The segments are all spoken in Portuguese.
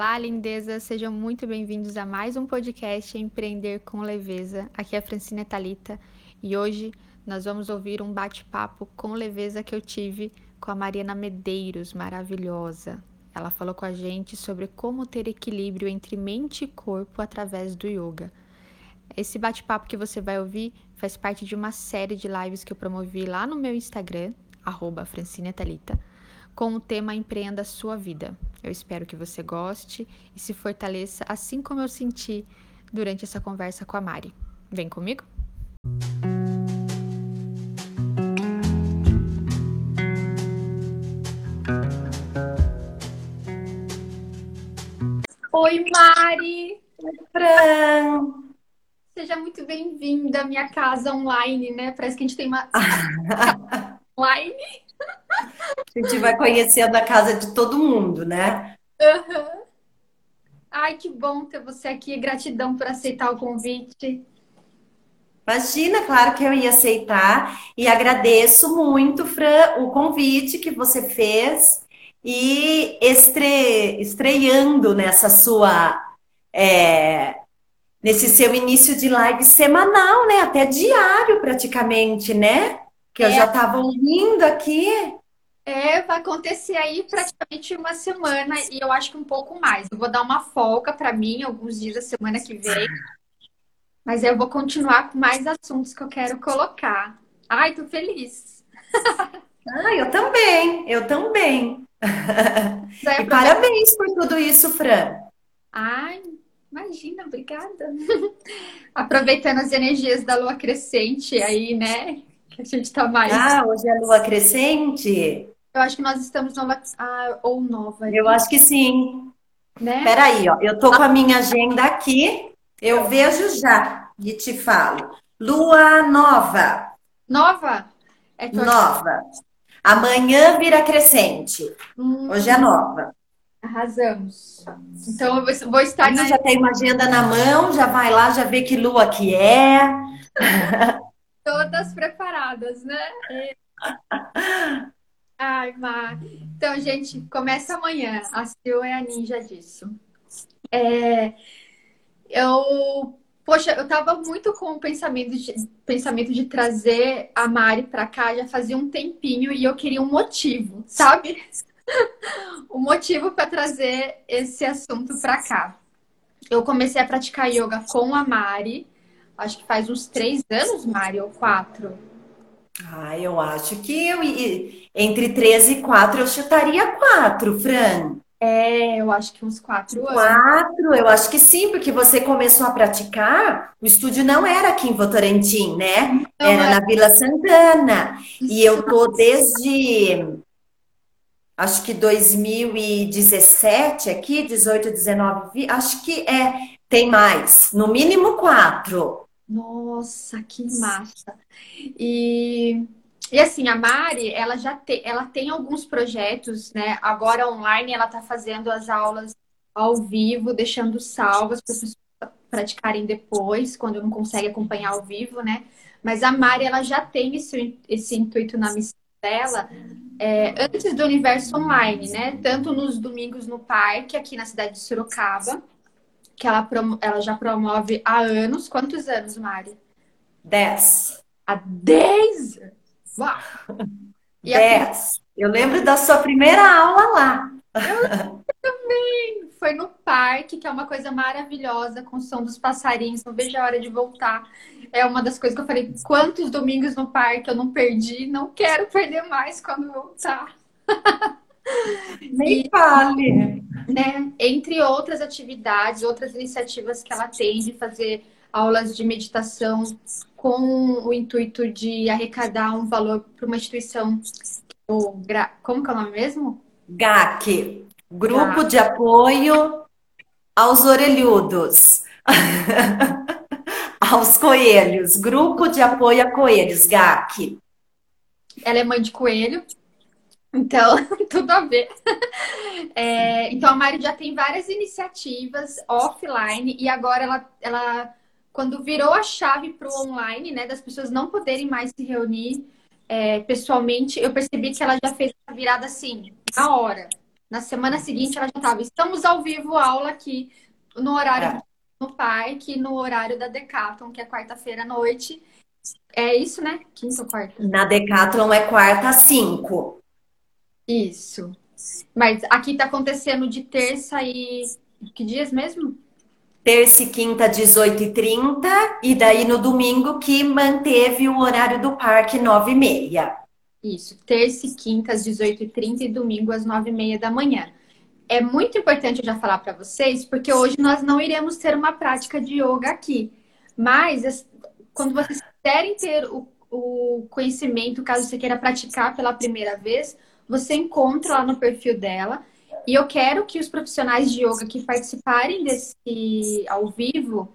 Olá, lindeza! Sejam muito bem-vindos a mais um podcast Empreender com Leveza. Aqui é a Francine Talita e hoje nós vamos ouvir um bate-papo com leveza que eu tive com a Mariana Medeiros, maravilhosa. Ela falou com a gente sobre como ter equilíbrio entre mente e corpo através do yoga. Esse bate-papo que você vai ouvir faz parte de uma série de lives que eu promovi lá no meu Instagram, arroba Talita, com o tema Empreenda a Sua Vida. Eu espero que você goste e se fortaleça assim como eu senti durante essa conversa com a Mari. Vem comigo? Oi, Mari! Fran! Seja muito bem-vinda à minha casa online, né? Parece que a gente tem uma online. A gente vai conhecendo a casa de todo mundo, né? Uhum. Ai, que bom ter você aqui. Gratidão por aceitar o convite. Imagina, claro que eu ia aceitar e agradeço muito, Fran, o convite que você fez e estre... estreando nessa sua é... nesse seu início de live semanal, né? Até diário praticamente, né? Que eu é. já estava ouvindo aqui. É, vai acontecer aí praticamente uma semana e eu acho que um pouco mais. Eu vou dar uma folga para mim alguns dias da semana que vem. Mas eu vou continuar com mais assuntos que eu quero colocar. Ai, tô feliz. Ah, eu também, eu também. E parabéns por tudo isso, Fran. Ai, imagina, obrigada. Aproveitando as energias da lua crescente aí, né? A gente tá mais. Ah, hoje é lua crescente? Eu acho que nós estamos nova ah, ou nova. Eu acho que sim. Né? Peraí, ó. Eu tô com a minha agenda aqui. Eu vejo já e te falo. Lua nova. Nova? É nova. Amanhã vira crescente. Hum. Hoje é nova. Arrasamos. Então eu vou estar. Você na... já tem uma agenda na mão, já vai lá, já vê que lua que é. Todas preparadas, né? Ai, Mar. Então, gente, começa amanhã. A Sil é a ninja disso. É, eu, poxa, eu tava muito com o pensamento de, pensamento de trazer a Mari pra cá já fazia um tempinho e eu queria um motivo, sabe? o motivo para trazer esse assunto pra cá. Eu comecei a praticar yoga com a Mari, acho que faz uns três anos, Mari, ou quatro. Ah, eu acho que eu entre 13 e 4 eu chutaria 4, Fran. É, eu acho que uns 4 anos. 4, eu acho que sim, porque você começou a praticar, o estúdio não era aqui em Votorantim, né? Não, era é. na Vila Santana. Isso. E eu tô desde acho que 2017 aqui, 18, 19, acho que é, tem mais, no mínimo quatro. Nossa, que massa! E, e assim, a Mari, ela já te, ela tem alguns projetos, né? Agora online, ela está fazendo as aulas ao vivo, deixando salvas para as pessoas praticarem depois, quando não consegue acompanhar ao vivo, né? Mas a Mari, ela já tem esse, esse intuito na missão dela é, antes do universo online, né? Tanto nos domingos no parque, aqui na cidade de Sorocaba, que ela, ela já promove há anos. Quantos anos, Mari? Dez. Há dez? Uau! E dez. Eu lembro da sua primeira aula lá. Eu também. Foi no parque, que é uma coisa maravilhosa, com o som dos passarinhos. Não vejo a hora de voltar. É uma das coisas que eu falei. Quantos domingos no parque eu não perdi? Não quero perder mais quando voltar. Nem fale. Né? Entre outras atividades, outras iniciativas que ela tem de fazer aulas de meditação com o intuito de arrecadar um valor para uma instituição. Como que é o nome mesmo? GAC Grupo GAC. de Apoio aos Orelhudos. aos Coelhos. Grupo de Apoio a Coelhos, GAC. Ela é mãe de coelho. Então, tudo a ver. É, então, a Mari já tem várias iniciativas offline e agora ela, ela quando virou a chave para o online, né, das pessoas não poderem mais se reunir é, pessoalmente, eu percebi que ela já fez a virada assim, na hora. Na semana seguinte ela já estava, estamos ao vivo, aula aqui, no horário é. do Parque, no horário da Decathlon, que é quarta-feira à noite. É isso, né? Quinta ou quarta? Na Decathlon é quarta às cinco. Isso. Mas aqui tá acontecendo de terça e. Que dias mesmo? Terça e quinta, 18h30, e daí no domingo que manteve o horário do parque, 9h30. Isso, terça e quinta às 18h30 e domingo às 9h30 da manhã. É muito importante eu já falar para vocês, porque hoje nós não iremos ter uma prática de yoga aqui. Mas quando vocês quiserem ter o, o conhecimento, caso você queira praticar pela primeira vez, você encontra lá no perfil dela. E eu quero que os profissionais de yoga que participarem desse ao vivo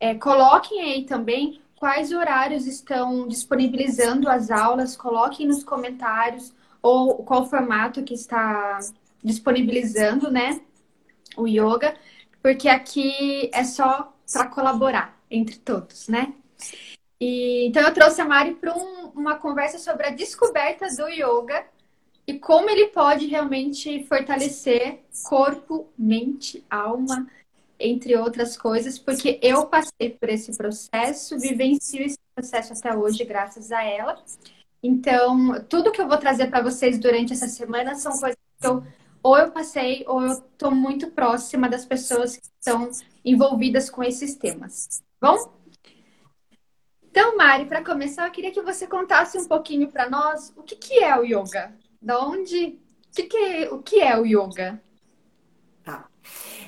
é, coloquem aí também quais horários estão disponibilizando as aulas, coloquem nos comentários ou qual formato que está disponibilizando, né, o yoga, porque aqui é só para colaborar entre todos, né? E, então eu trouxe a Mari para um, uma conversa sobre a descoberta do yoga e como ele pode realmente fortalecer corpo, mente, alma, entre outras coisas, porque eu passei por esse processo, vivencio esse processo até hoje graças a ela. Então, tudo que eu vou trazer para vocês durante essa semana são coisas que eu ou eu passei ou eu estou muito próxima das pessoas que estão envolvidas com esses temas. Bom? Então, Mari, para começar, eu queria que você contasse um pouquinho para nós o que, que é o yoga. Da onde? O que, que, é, o que é o yoga? Tá.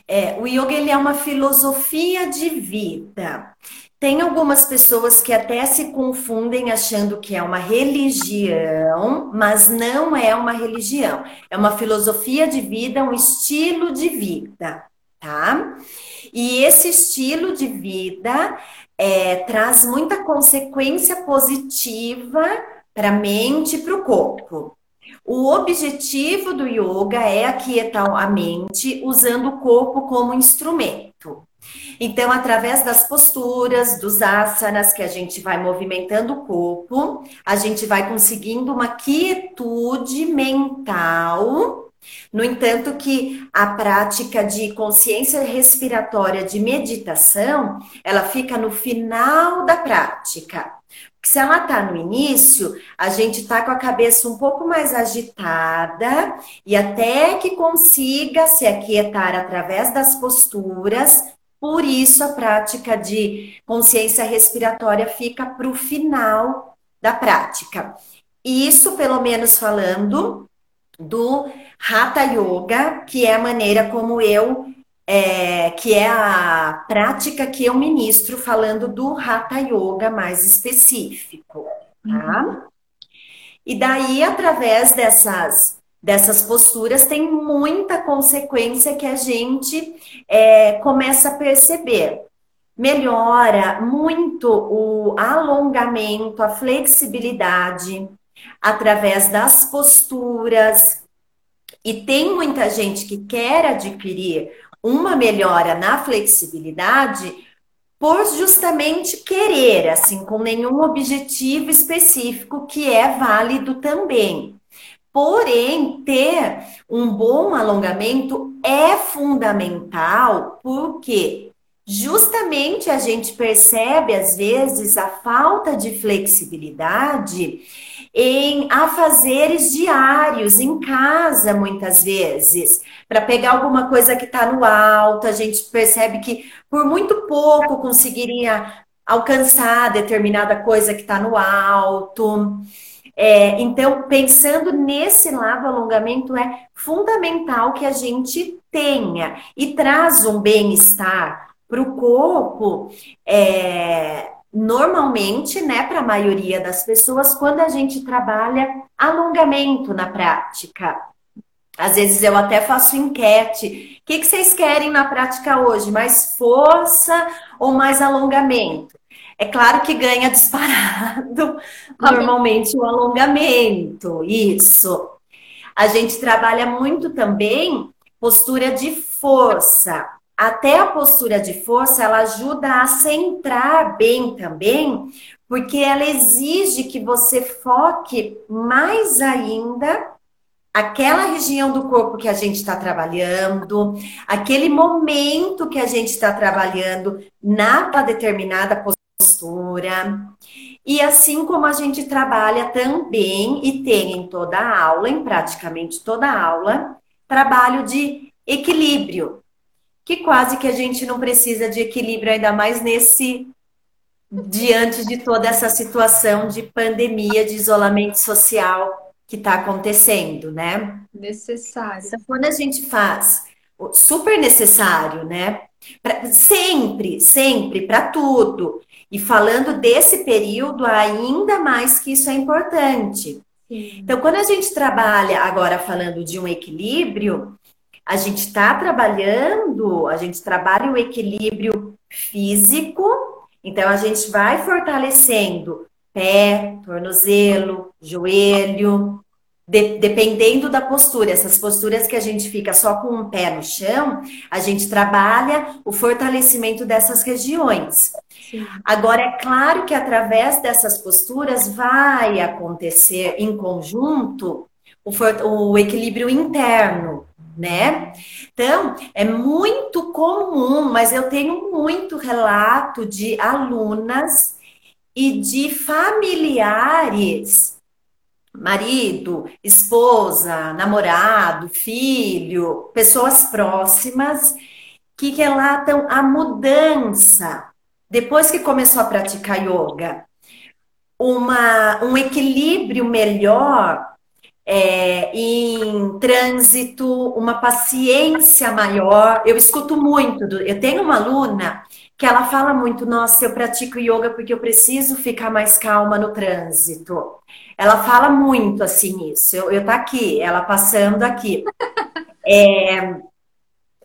É, o yoga ele é uma filosofia de vida. Tem algumas pessoas que até se confundem achando que é uma religião, mas não é uma religião. É uma filosofia de vida, um estilo de vida, tá? E esse estilo de vida é, traz muita consequência positiva para a mente e para o corpo. O objetivo do yoga é aquietar a mente usando o corpo como instrumento. Então, através das posturas, dos asanas, que a gente vai movimentando o corpo, a gente vai conseguindo uma quietude mental. No entanto, que a prática de consciência respiratória de meditação, ela fica no final da prática. Se ela está no início, a gente está com a cabeça um pouco mais agitada e até que consiga se aquietar através das posturas. Por isso, a prática de consciência respiratória fica para o final da prática. Isso, pelo menos falando do Hatha Yoga, que é a maneira como eu é, que é a prática que eu ministro falando do Hatha Yoga mais específico, tá? Uhum. E daí, através dessas, dessas posturas, tem muita consequência que a gente é, começa a perceber. Melhora muito o alongamento, a flexibilidade, através das posturas. E tem muita gente que quer adquirir uma melhora na flexibilidade por justamente querer, assim, com nenhum objetivo específico que é válido também. Porém, ter um bom alongamento é fundamental porque justamente a gente percebe às vezes a falta de flexibilidade em afazeres diários, em casa, muitas vezes. Para pegar alguma coisa que está no alto, a gente percebe que por muito pouco conseguiria alcançar determinada coisa que está no alto. É, então, pensando nesse lado, alongamento é fundamental que a gente tenha e traz um bem-estar para o corpo. É, normalmente, né, para a maioria das pessoas, quando a gente trabalha alongamento na prática. Às vezes eu até faço enquete. O que, que vocês querem na prática hoje? Mais força ou mais alongamento? É claro que ganha disparado normalmente o alongamento, isso. A gente trabalha muito também postura de força até a postura de força, ela ajuda a centrar bem também, porque ela exige que você foque mais ainda aquela região do corpo que a gente está trabalhando, aquele momento que a gente está trabalhando na determinada postura. E assim como a gente trabalha também e tem em toda aula, em praticamente toda aula, trabalho de equilíbrio, que quase que a gente não precisa de equilíbrio ainda mais nesse diante de toda essa situação de pandemia, de isolamento social que está acontecendo, né? Necessário. Quando a gente faz, super necessário, né? Pra, sempre, sempre, para tudo. E falando desse período, ainda mais que isso é importante. Então, quando a gente trabalha, agora falando de um equilíbrio, a gente está trabalhando, a gente trabalha o equilíbrio físico, então a gente vai fortalecendo pé, tornozelo, joelho, de, dependendo da postura, essas posturas que a gente fica só com um pé no chão, a gente trabalha o fortalecimento dessas regiões. Sim. Agora, é claro que através dessas posturas vai acontecer em conjunto o, o equilíbrio interno, né? Então, é muito comum, mas eu tenho muito relato de alunas e de familiares, marido, esposa, namorado, filho, pessoas próximas que relatam a mudança depois que começou a praticar yoga, uma, um equilíbrio melhor é, em trânsito, uma paciência maior. Eu escuto muito. Do, eu tenho uma aluna que ela fala muito: Nossa, eu pratico yoga porque eu preciso ficar mais calma no trânsito. Ela fala muito assim isso. Eu, eu tá aqui, ela passando aqui. É,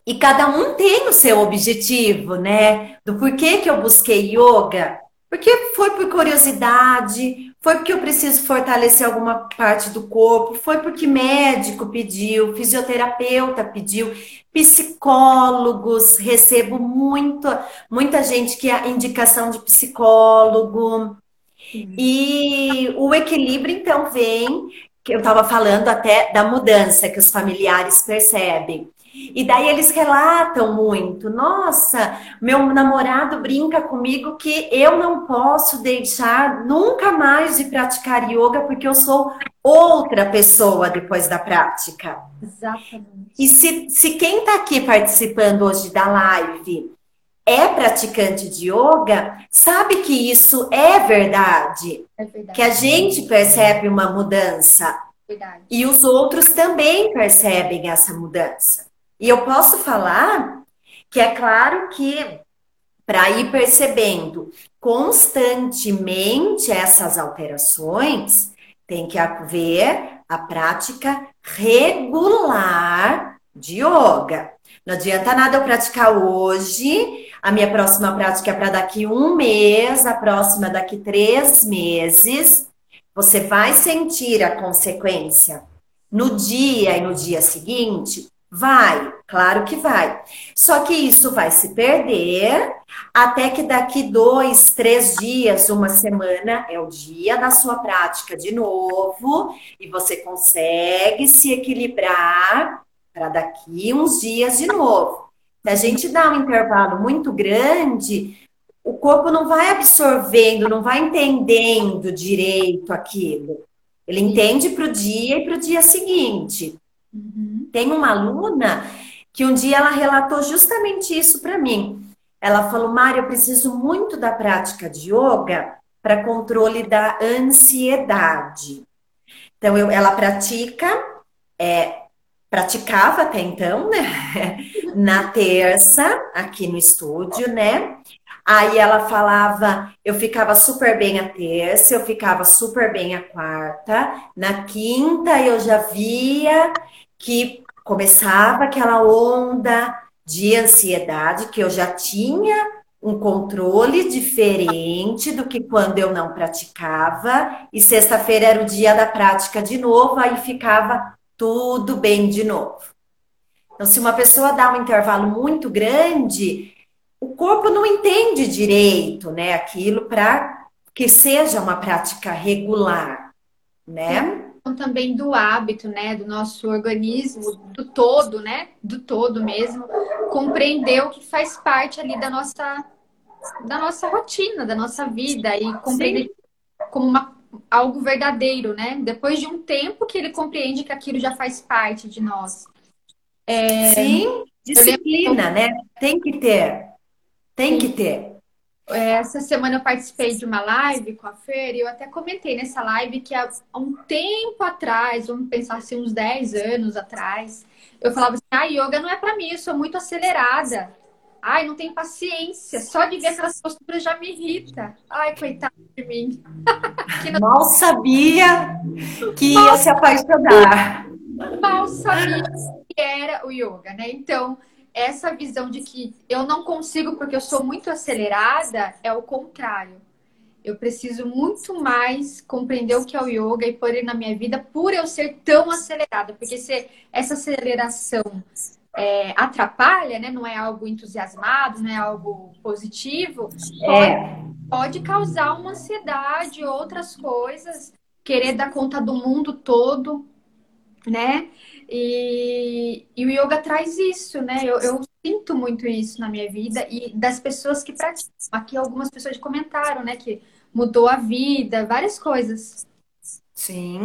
e cada um tem o seu objetivo, né? Do porquê que eu busquei yoga. Porque foi por curiosidade, foi porque eu preciso fortalecer alguma parte do corpo, foi porque médico pediu, fisioterapeuta pediu, psicólogos, recebo muito, muita gente que é indicação de psicólogo. E o equilíbrio, então, vem, que eu estava falando até da mudança que os familiares percebem. E daí eles relatam muito: nossa, meu namorado brinca comigo que eu não posso deixar nunca mais de praticar yoga porque eu sou outra pessoa depois da prática. Exatamente. E se, se quem está aqui participando hoje da live é praticante de yoga, sabe que isso é verdade. É verdade. Que a gente percebe uma mudança. Verdade. E os outros também percebem essa mudança. E eu posso falar que é claro que para ir percebendo constantemente essas alterações, tem que haver a prática regular de yoga. Não adianta nada eu praticar hoje, a minha próxima prática é para daqui um mês, a próxima daqui três meses. Você vai sentir a consequência no dia e no dia seguinte Vai, claro que vai. Só que isso vai se perder até que daqui dois, três dias, uma semana é o dia da sua prática de novo e você consegue se equilibrar para daqui uns dias de novo. Se a gente dá um intervalo muito grande, o corpo não vai absorvendo, não vai entendendo direito aquilo. Ele entende para o dia e para o dia seguinte. Uhum. Tem uma aluna que um dia ela relatou justamente isso para mim. Ela falou: Mário, eu preciso muito da prática de yoga para controle da ansiedade. Então, eu, ela pratica, é, praticava até então, né? Na terça, aqui no estúdio, né? Aí ela falava, eu ficava super bem a terça, eu ficava super bem a quarta. Na quinta eu já via que começava aquela onda de ansiedade que eu já tinha um controle diferente do que quando eu não praticava, e sexta-feira era o dia da prática de novo, aí ficava tudo bem de novo. Então, se uma pessoa dá um intervalo muito grande, o corpo não entende direito, né, aquilo para que seja uma prática regular, né? Também do hábito, né, do nosso organismo, do todo, né, do todo mesmo, compreender o que faz parte ali da nossa da nossa rotina, da nossa vida e compreender Sim. como uma, algo verdadeiro, né? Depois de um tempo que ele compreende que aquilo já faz parte de nós. É... Sim, disciplina, né? Tem que ter. Tem Sim. que ter. É, essa semana eu participei de uma live com a Fer e eu até comentei nessa live que há um tempo atrás, vamos pensar assim, uns 10 anos atrás, eu falava assim: ah, yoga não é para mim, eu sou muito acelerada. Ai, não tenho paciência. Só de ver aquelas posturas já me irrita. Ai, coitado de mim. não... Mal sabia que Mal... ia se apaixonar. Mal sabia que era o yoga, né? Então, essa visão de que eu não consigo porque eu sou muito acelerada é o contrário. Eu preciso muito mais compreender o que é o yoga e pôr ele na minha vida por eu ser tão acelerada. Porque se essa aceleração é, atrapalha, né? Não é algo entusiasmado, não é algo positivo, pode, é. pode causar uma ansiedade, outras coisas, querer dar conta do mundo todo, né? E, e o yoga traz isso, né? Eu, eu, sinto muito isso na minha vida e das pessoas que praticam. Aqui algumas pessoas comentaram, né? Que mudou a vida, várias coisas. Sim.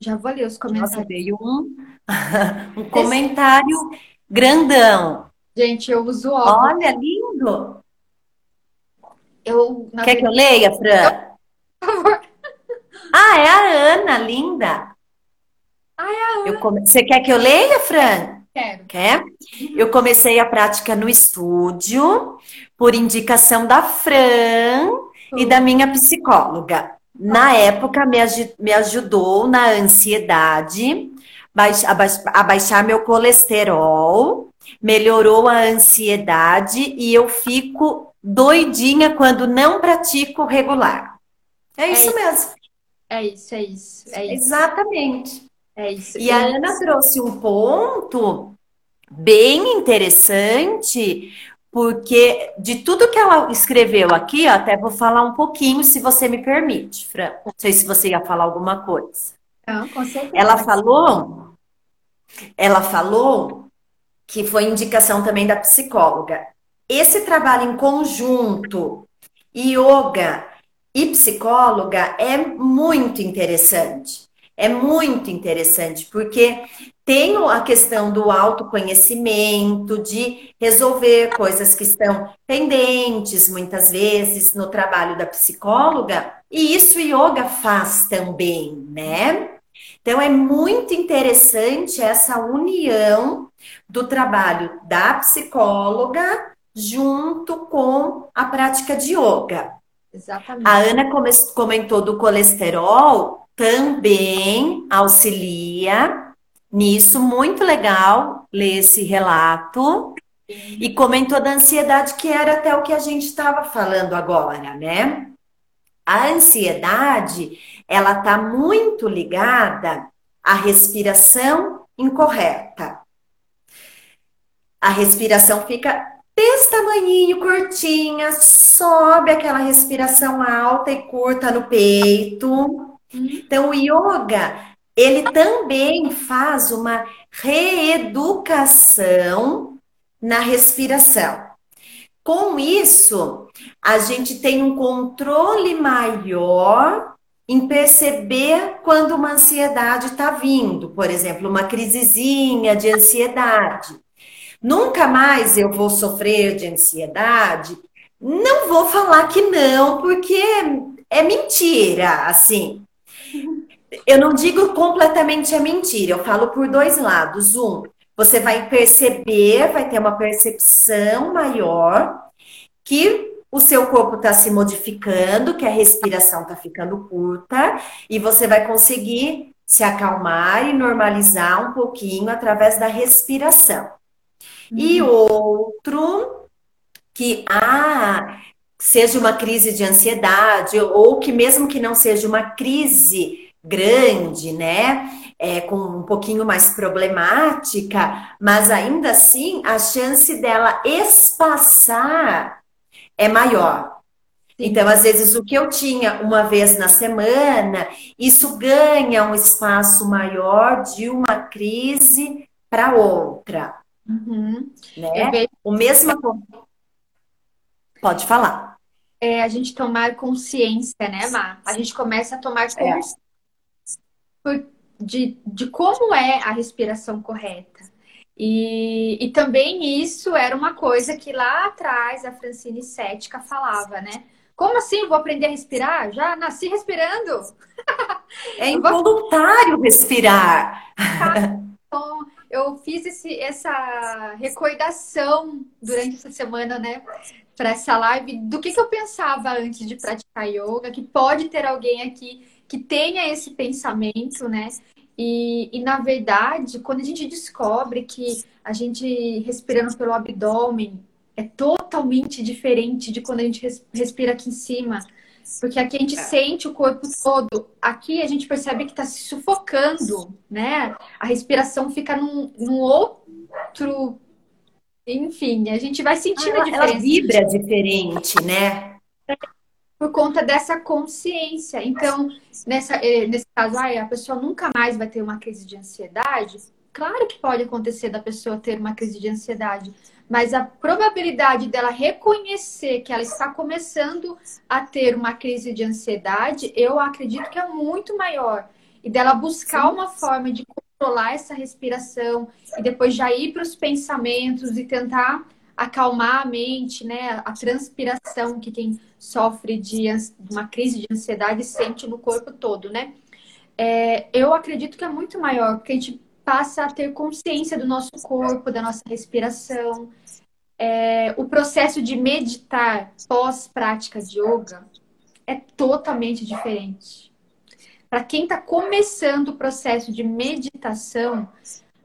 Já vou ler os comentários. Nossa, veio um, um comentário grandão. Gente, eu uso óculos. Olha, lindo! Eu, Quer que eu leia, Fran? Por favor. Ah, é a Ana, linda. Ah, a Ana. Eu come... Você quer que eu leia, Fran? Quero. Quer? Eu comecei a prática no estúdio por indicação da Fran uhum. e da minha psicóloga. Na época, me, me ajudou na ansiedade, a baixar meu colesterol, melhorou a ansiedade e eu fico doidinha quando não pratico regular. É, é isso, isso mesmo. É isso, é isso, é isso. É isso. E a Ana trouxe um ponto bem interessante, porque de tudo que ela escreveu aqui, até vou falar um pouquinho, se você me permite, Fran. Não sei se você ia falar alguma coisa. Não, com certeza. Ela falou, ela falou que foi indicação também da psicóloga. Esse trabalho em conjunto, yoga e psicóloga, é muito interessante. É muito interessante, porque tem a questão do autoconhecimento, de resolver coisas que estão pendentes, muitas vezes, no trabalho da psicóloga, e isso o yoga faz também, né? Então, é muito interessante essa união do trabalho da psicóloga junto com a prática de yoga. Exatamente. A Ana comentou do colesterol, também auxilia nisso. Muito legal ler esse relato. E comentou da ansiedade, que era até o que a gente estava falando agora, né? A ansiedade, ela está muito ligada à respiração incorreta. A respiração fica desse tamanhinho, curtinha, sobe aquela respiração alta e curta no peito. Então, o yoga, ele também faz uma reeducação na respiração. Com isso, a gente tem um controle maior em perceber quando uma ansiedade está vindo, por exemplo, uma crisezinha de ansiedade. Nunca mais eu vou sofrer de ansiedade. Não vou falar que não, porque é mentira, assim. Eu não digo completamente a mentira, eu falo por dois lados. Um, você vai perceber, vai ter uma percepção maior que o seu corpo está se modificando, que a respiração está ficando curta, e você vai conseguir se acalmar e normalizar um pouquinho através da respiração. Uhum. E outro, que ah, seja uma crise de ansiedade, ou que mesmo que não seja uma crise grande, né? É, com um pouquinho mais problemática, mas ainda assim a chance dela espaçar é maior. Então, às vezes, o que eu tinha uma vez na semana, isso ganha um espaço maior de uma crise para outra. Uhum. Né? Vejo... O mesmo. Pode falar. É a gente tomar consciência, né, Má? A gente começa a tomar é. consciência. De, de como é a respiração correta. E, e também isso era uma coisa que lá atrás a Francine Cética falava, né? Como assim? Vou aprender a respirar? Já nasci respirando. É involuntário respirar. Então, eu fiz esse, essa recordação durante essa semana, né? Para essa live, do que, que eu pensava antes de praticar yoga, que pode ter alguém aqui que tenha esse pensamento, né? E, e, na verdade, quando a gente descobre que a gente respirando pelo abdômen é totalmente diferente de quando a gente respira aqui em cima. Porque aqui a gente é. sente o corpo todo. Aqui a gente percebe que está se sufocando, né? A respiração fica num, num outro. Enfim, a gente vai sentindo ela, a diferença. Ela vibra diferente, né? Por conta dessa consciência. Então, nessa, eh, nesse caso, ai, a pessoa nunca mais vai ter uma crise de ansiedade. Claro que pode acontecer da pessoa ter uma crise de ansiedade mas a probabilidade dela reconhecer que ela está começando a ter uma crise de ansiedade, eu acredito que é muito maior. E dela buscar uma forma de controlar essa respiração e depois já ir para os pensamentos e tentar acalmar a mente, né? A transpiração que quem sofre de uma crise de ansiedade sente no corpo todo, né? É, eu acredito que é muito maior, porque a gente passa a ter consciência do nosso corpo, da nossa respiração. É, o processo de meditar pós-prática de yoga é totalmente diferente. Para quem está começando o processo de meditação,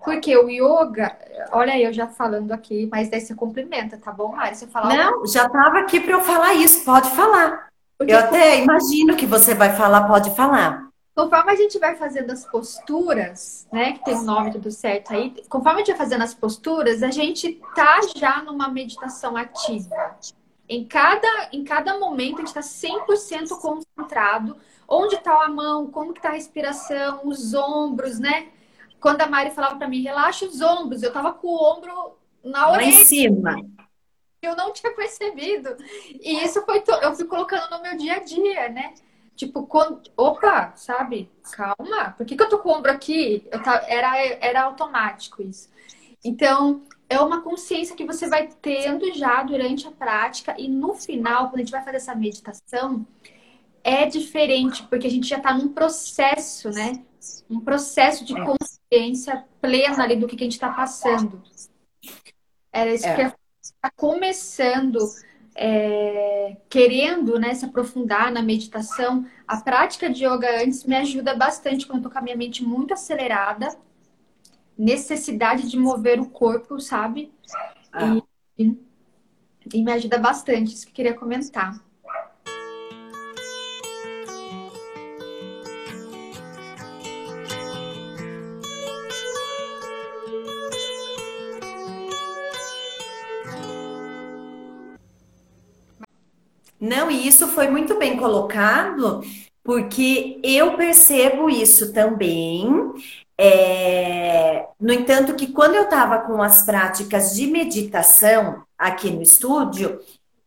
porque o yoga, olha eu já falando aqui, mas daí você complementa, tá bom, Mari? Você fala Não, já estava aqui para eu falar isso, pode falar. Porque eu até imagino que você vai falar, pode falar. Conforme a gente vai fazendo as posturas, né, que tem o um nome tudo certo aí, conforme a gente vai fazendo as posturas, a gente tá já numa meditação ativa. Em cada, em cada momento a gente está 100% concentrado. Onde está a mão, como que tá a respiração, os ombros, né? Quando a Mari falava para mim, relaxa os ombros, eu tava com o ombro na orelha. Lá em cima. Eu não tinha percebido. E isso foi, eu fui colocando no meu dia a dia, né? Tipo, quando... opa, sabe? Calma, por que, que eu tô com o ombro aqui? Eu tá... era, era automático isso. Então, é uma consciência que você vai tendo já durante a prática e no final, quando a gente vai fazer essa meditação, é diferente, porque a gente já está num processo, né? Um processo de é. consciência plena ali do que, que a gente está passando. Era isso é. que está começando é, querendo né, se aprofundar na meditação, a prática de yoga antes me ajuda bastante quando eu tô com a minha mente muito acelerada, necessidade de mover o corpo, sabe? Ah. E, e me ajuda bastante, isso que eu queria comentar. Não, e isso foi muito bem colocado, porque eu percebo isso também. É... No entanto, que quando eu estava com as práticas de meditação aqui no estúdio,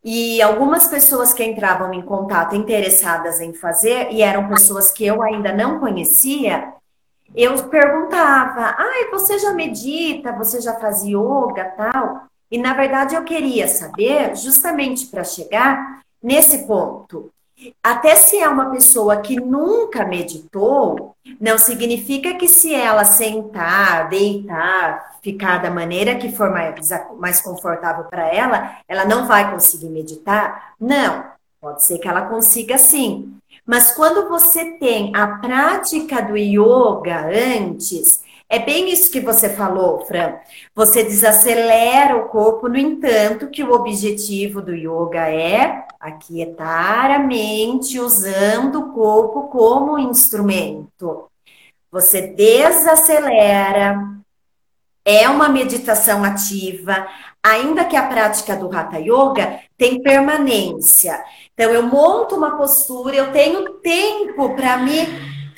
e algumas pessoas que entravam em contato interessadas em fazer, e eram pessoas que eu ainda não conhecia, eu perguntava: ai, você já medita, você já faz yoga tal? E na verdade eu queria saber, justamente para chegar nesse ponto. Até se é uma pessoa que nunca meditou, não significa que se ela sentar, deitar, ficar da maneira que for mais, mais confortável para ela, ela não vai conseguir meditar. Não, pode ser que ela consiga sim. Mas quando você tem a prática do yoga antes, é bem isso que você falou, Fran. Você desacelera o corpo, no entanto, que o objetivo do yoga é aquietar a mente usando o corpo como instrumento. Você desacelera, é uma meditação ativa. ainda que a prática do Hatha Yoga tem permanência. Então, eu monto uma postura, eu tenho tempo para me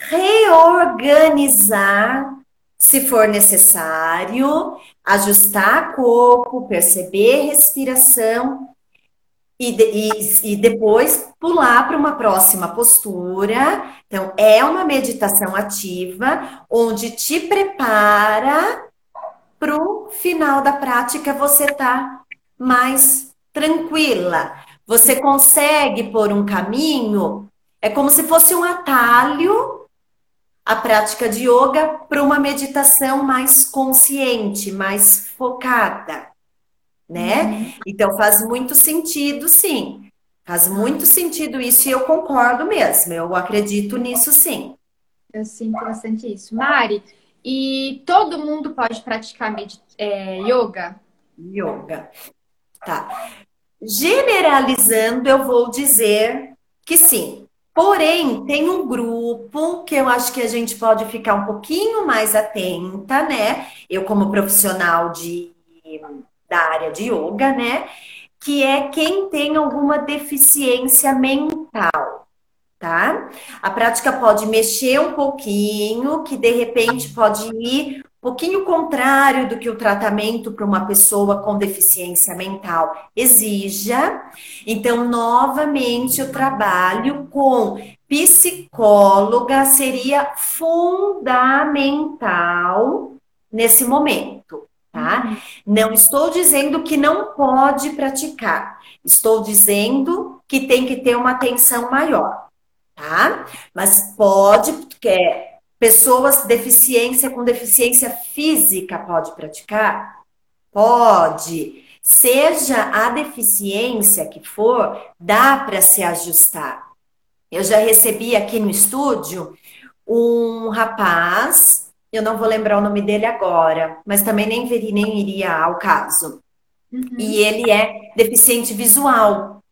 reorganizar, se for necessário, ajustar corpo, perceber respiração e, e, e depois pular para uma próxima postura. Então, é uma meditação ativa, onde te prepara para o final da prática você tá mais tranquila. Você consegue por um caminho, é como se fosse um atalho a prática de yoga para uma meditação mais consciente, mais focada, né? Uhum. Então faz muito sentido, sim. Faz muito sentido isso e eu concordo mesmo. Eu acredito nisso, sim. Eu sinto bastante isso. Mari, e todo mundo pode praticar é, yoga? Yoga. Tá. Generalizando, eu vou dizer que sim. Porém, tem um grupo que eu acho que a gente pode ficar um pouquinho mais atenta, né? Eu, como profissional de, da área de yoga, né? Que é quem tem alguma deficiência mental, tá? A prática pode mexer um pouquinho, que de repente pode ir pouquinho contrário do que o tratamento para uma pessoa com deficiência mental exija. Então, novamente, o trabalho com psicóloga seria fundamental nesse momento, tá? Uhum. Não estou dizendo que não pode praticar, estou dizendo que tem que ter uma atenção maior, tá? Mas pode, é, Pessoas deficiência com deficiência física pode praticar? Pode. Seja a deficiência que for, dá para se ajustar. Eu já recebi aqui no estúdio um rapaz, eu não vou lembrar o nome dele agora, mas também nem, veria, nem iria ao caso. Uhum. E ele é deficiente visual.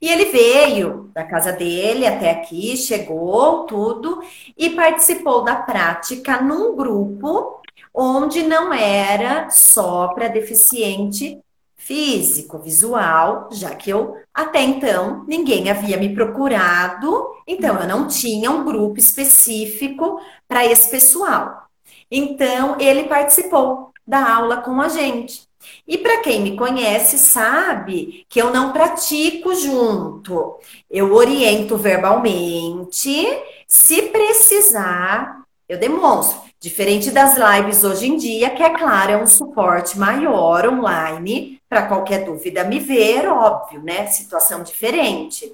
E ele veio da casa dele até aqui, chegou, tudo, e participou da prática num grupo onde não era só para deficiente físico, visual, já que eu até então ninguém havia me procurado, então eu não tinha um grupo específico para esse pessoal. Então ele participou da aula com a gente. E para quem me conhece sabe que eu não pratico junto. Eu oriento verbalmente, se precisar, eu demonstro. Diferente das lives hoje em dia, que é claro, é um suporte maior online, para qualquer dúvida me ver, óbvio, né? Situação diferente.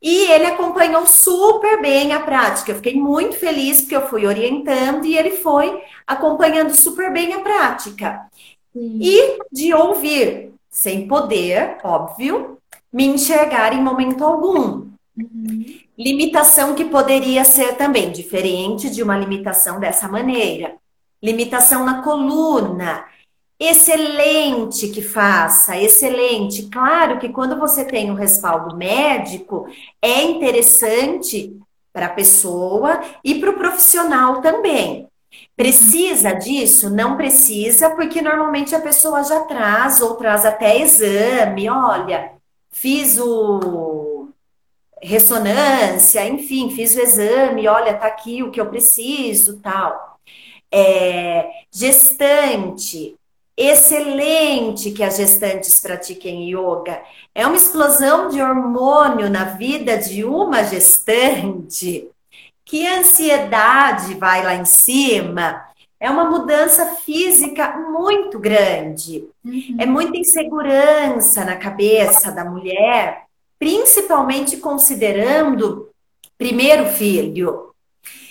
E ele acompanhou super bem a prática. Eu fiquei muito feliz porque eu fui orientando e ele foi acompanhando super bem a prática. Sim. E de ouvir, sem poder, óbvio, me enxergar em momento algum. Uhum. Limitação que poderia ser também diferente de uma limitação dessa maneira. Limitação na coluna. Excelente que faça, excelente. Claro que quando você tem um respaldo médico, é interessante para a pessoa e para o profissional também. Precisa disso? Não precisa, porque normalmente a pessoa já traz ou traz até exame. Olha, fiz o ressonância, enfim, fiz o exame, olha, tá aqui o que eu preciso, tal. É, gestante, excelente que as gestantes pratiquem yoga. É uma explosão de hormônio na vida de uma gestante que ansiedade vai lá em cima, é uma mudança física muito grande. Uhum. É muita insegurança na cabeça da mulher, principalmente considerando primeiro filho.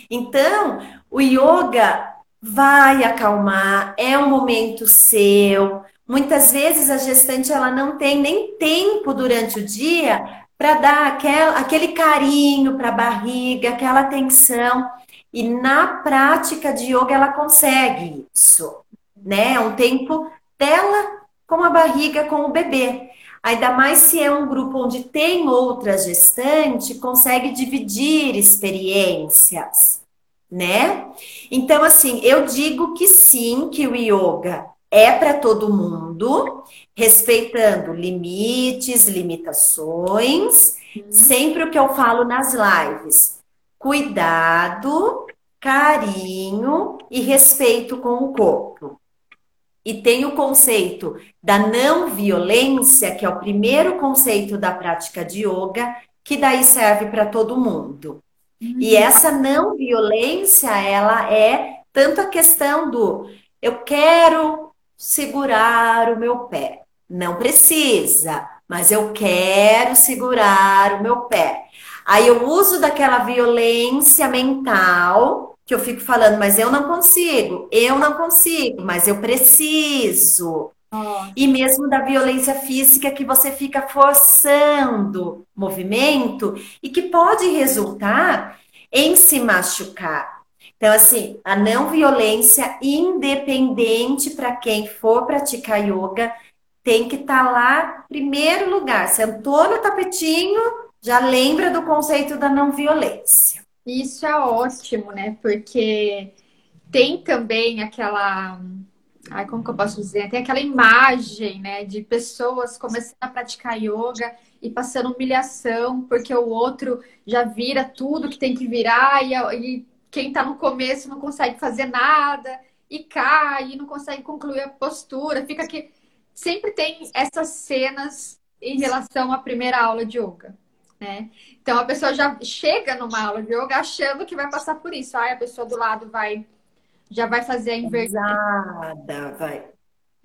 Então, o yoga vai acalmar, é um momento seu. Muitas vezes a gestante ela não tem nem tempo durante o dia para dar aquel, aquele carinho para a barriga, aquela atenção. E na prática de yoga ela consegue isso, né? É um tempo dela com a barriga, com o bebê. Ainda mais se é um grupo onde tem outra gestante, consegue dividir experiências, né? Então, assim, eu digo que sim, que o yoga é para todo mundo, respeitando limites, limitações, uhum. sempre o que eu falo nas lives. Cuidado, carinho e respeito com o corpo. E tem o conceito da não violência, que é o primeiro conceito da prática de yoga, que daí serve para todo mundo. Uhum. E essa não violência, ela é tanto a questão do eu quero segurar o meu pé. Não precisa, mas eu quero segurar o meu pé. Aí eu uso daquela violência mental que eu fico falando, mas eu não consigo, eu não consigo, mas eu preciso. E mesmo da violência física que você fica forçando movimento e que pode resultar em se machucar. Então, assim, a não violência independente para quem for praticar yoga tem que estar tá lá, primeiro lugar. Sentou no tapetinho, já lembra do conceito da não violência. Isso é ótimo, né? Porque tem também aquela. Ai, como que eu posso dizer? Tem aquela imagem, né, de pessoas começando a praticar yoga e passando humilhação porque o outro já vira tudo que tem que virar e, e quem está no começo não consegue fazer nada e cai e não consegue concluir a postura. Fica que sempre tem essas cenas em relação à primeira aula de yoga. Né? Então a pessoa já chega numa aula de yoga achando que vai passar por isso. Aí a pessoa do lado vai já vai fazer a inversão. vai.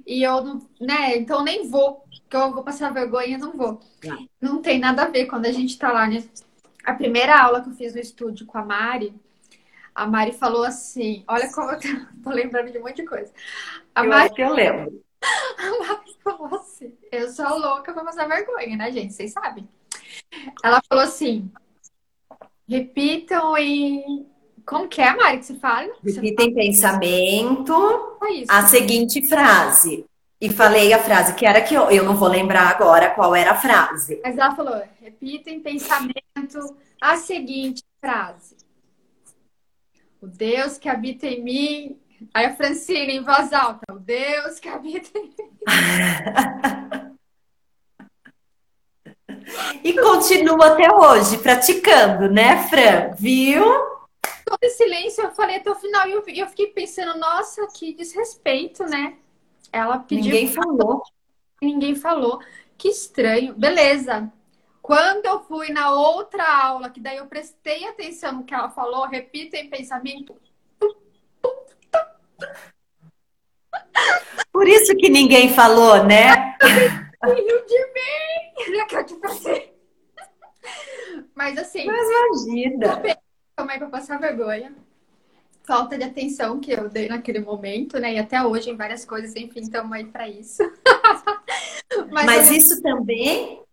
E eu não, né? Então nem vou, que eu vou passar vergonha, não vou. Não. não tem nada a ver quando a gente tá lá, né? A primeira aula que eu fiz no estúdio com a Mari, a Mari falou assim: olha como eu tô, lembrando de um monte de coisa. A eu Mari, acho que eu lembro. A Mari falou assim: eu sou louca pra passar vergonha, né, gente? Vocês sabem. Ela falou assim: repitam e. Como que é, Mari, que você fala? Repita em pensamento é a seguinte frase. E falei a frase que era que eu, eu não vou lembrar agora qual era a frase. Mas ela falou: repita em pensamento a seguinte frase. O Deus que habita em mim. Aí a Francine, em voz alta, o Deus que habita em mim. e continua até hoje praticando, né, Fran? Viu? Todo esse silêncio eu falei até o final e eu, eu fiquei pensando, nossa, que desrespeito, né? Ela pediu. Ninguém falou. Ninguém falou. Que estranho. Beleza. Quando eu fui na outra aula, que daí eu prestei atenção no que ela falou, repita em pensamento. Por isso que ninguém falou, né? Riu de mim! Eu te. Mas assim. Mas imagina. Como é que eu passar vergonha? Falta de atenção que eu dei naquele momento, né? E até hoje em várias coisas, enfim, estamos aí para isso. Mas, Mas isso também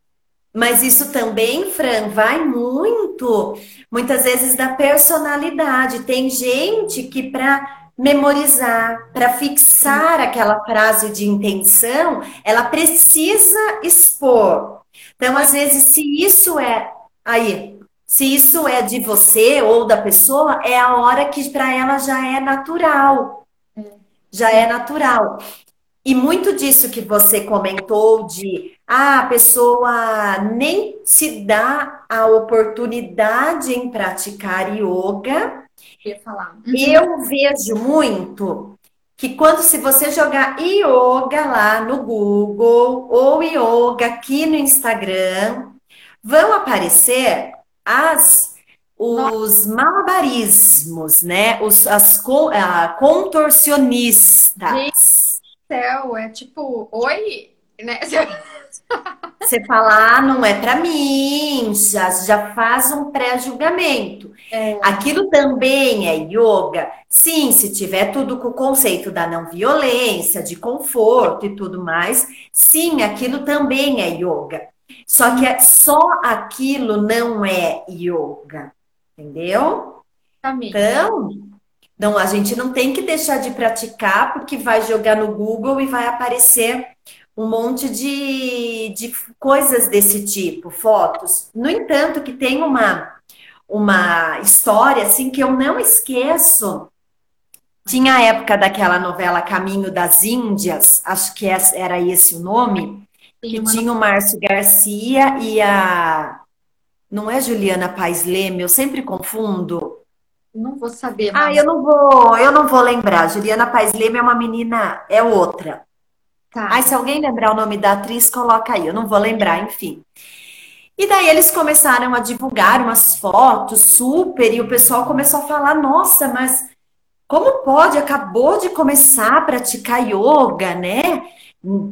mas isso também, Fran, vai muito, muitas vezes, da personalidade. Tem gente que, para memorizar, para fixar aquela frase de intenção, ela precisa expor. Então, às vezes, se isso é. Aí, se isso é de você ou da pessoa, é a hora que para ela já é natural. Já é natural. E muito disso que você comentou de a pessoa nem se dá a oportunidade em praticar yoga. Eu, falar. Uhum. eu vejo muito que quando se você jogar yoga lá no Google ou yoga aqui no Instagram, vão aparecer as os malabarismos, né? Os, as uh, contorcionistas céu, é tipo, oi, né? Você falar, ah, não é para mim, já, já faz um pré-julgamento. É. Aquilo também é yoga. Sim, se tiver tudo com o conceito da não violência, de conforto e tudo mais, sim, aquilo também é yoga. Só que é, só aquilo não é yoga, entendeu? Então, não, a gente não tem que deixar de praticar porque vai jogar no Google e vai aparecer um monte de, de coisas desse tipo, fotos. No entanto, que tem uma, uma história assim que eu não esqueço Tinha a época daquela novela Caminho das Índias, acho que era esse o nome, que tinha o Márcio Garcia e a. Não é Juliana Paes Leme, eu sempre confundo. Não vou saber. Mas... Ah, eu não vou, eu não vou lembrar. Juliana Paes Leme é uma menina, é outra. Tá. Aí, se alguém lembrar o nome da atriz, coloca aí. Eu não vou lembrar, enfim. E daí eles começaram a divulgar umas fotos super, e o pessoal começou a falar: nossa, mas como pode? Acabou de começar a praticar yoga, né?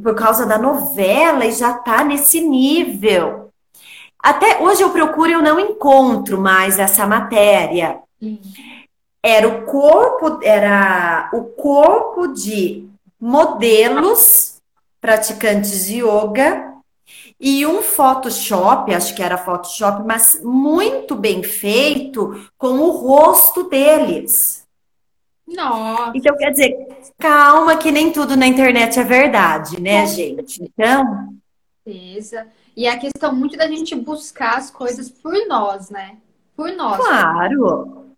Por causa da novela e já tá nesse nível. Até hoje eu procuro e eu não encontro mais essa matéria. Era o corpo, era o corpo de modelos praticantes de yoga e um Photoshop, acho que era Photoshop, mas muito bem feito com o rosto deles. Nossa. Então, quer dizer, calma que nem tudo na internet é verdade, né, gente? Então. Beleza. E a questão muito da gente buscar as coisas por nós, né? Por nós. Claro.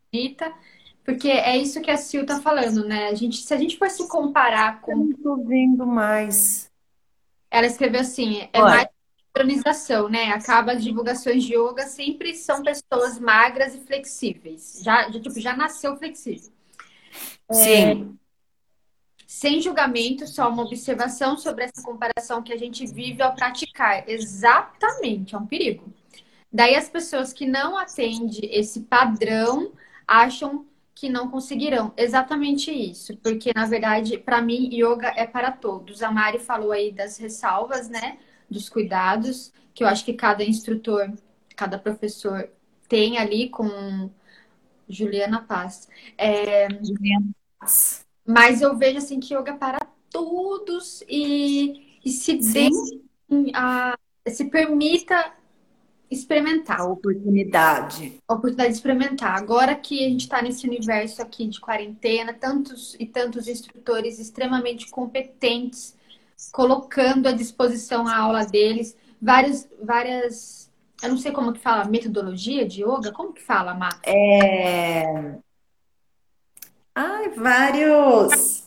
Porque é isso que a Sil tá falando, né? A gente, se a gente for se comparar com. Eu não tô vendo mais. Ela escreveu assim: é Olha. mais padronização, né? Acaba as divulgações de yoga sempre são pessoas magras e flexíveis. Já, já, tipo, já nasceu flexível. Sim. É, sem julgamento, só uma observação sobre essa comparação que a gente vive ao praticar. Exatamente, é um perigo. Daí as pessoas que não atendem esse padrão acham que não conseguirão. Exatamente isso, porque na verdade, para mim, yoga é para todos. A Mari falou aí das ressalvas, né? dos cuidados, que eu acho que cada instrutor, cada professor tem ali com Juliana Paz. É... Juliana Paz. Mas eu vejo assim que yoga é para todos e, e se dê a, se permita experimentar. A oportunidade. A oportunidade de experimentar. Agora que a gente está nesse universo aqui de quarentena, tantos e tantos instrutores extremamente competentes colocando à disposição a aula deles, várias, várias, eu não sei como que fala, metodologia de yoga, como que fala, Má? É... Ai, vários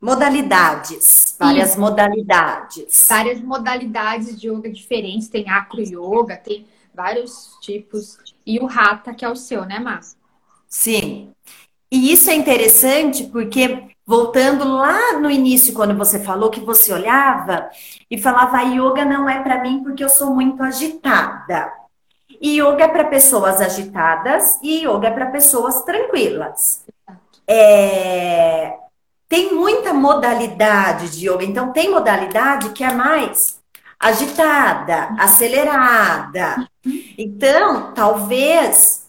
modalidades, várias Isso. modalidades. Várias modalidades de yoga diferentes, tem acro yoga, tem vários tipos, e o Hatha, que é o seu, né, Má? Sim. E isso é interessante porque Voltando lá no início, quando você falou que você olhava e falava: a yoga não é para mim porque eu sou muito agitada. Yoga é para pessoas agitadas e yoga é para pessoas tranquilas. É... Tem muita modalidade de yoga, então tem modalidade que é mais agitada, acelerada. Então, talvez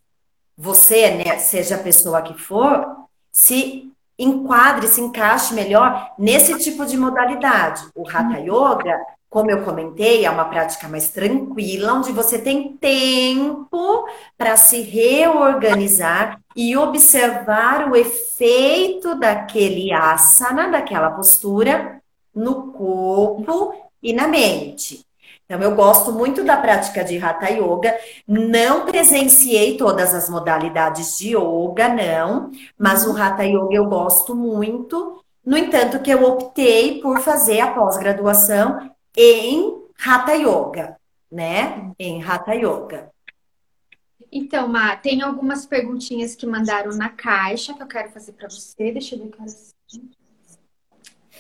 você, né, seja a pessoa que for, se enquadre, se encaixe melhor nesse tipo de modalidade. O Hatha Yoga, como eu comentei, é uma prática mais tranquila, onde você tem tempo para se reorganizar e observar o efeito daquele asana, daquela postura, no corpo e na mente. Então, eu gosto muito da prática de Hatha Yoga. Não presenciei todas as modalidades de yoga, não, mas o Hatha Yoga eu gosto muito. No entanto, que eu optei por fazer a pós-graduação em Hatha Yoga, né? Em Hatha Yoga. Então, Má, tem algumas perguntinhas que mandaram na caixa que eu quero fazer para você. Deixa eu ver que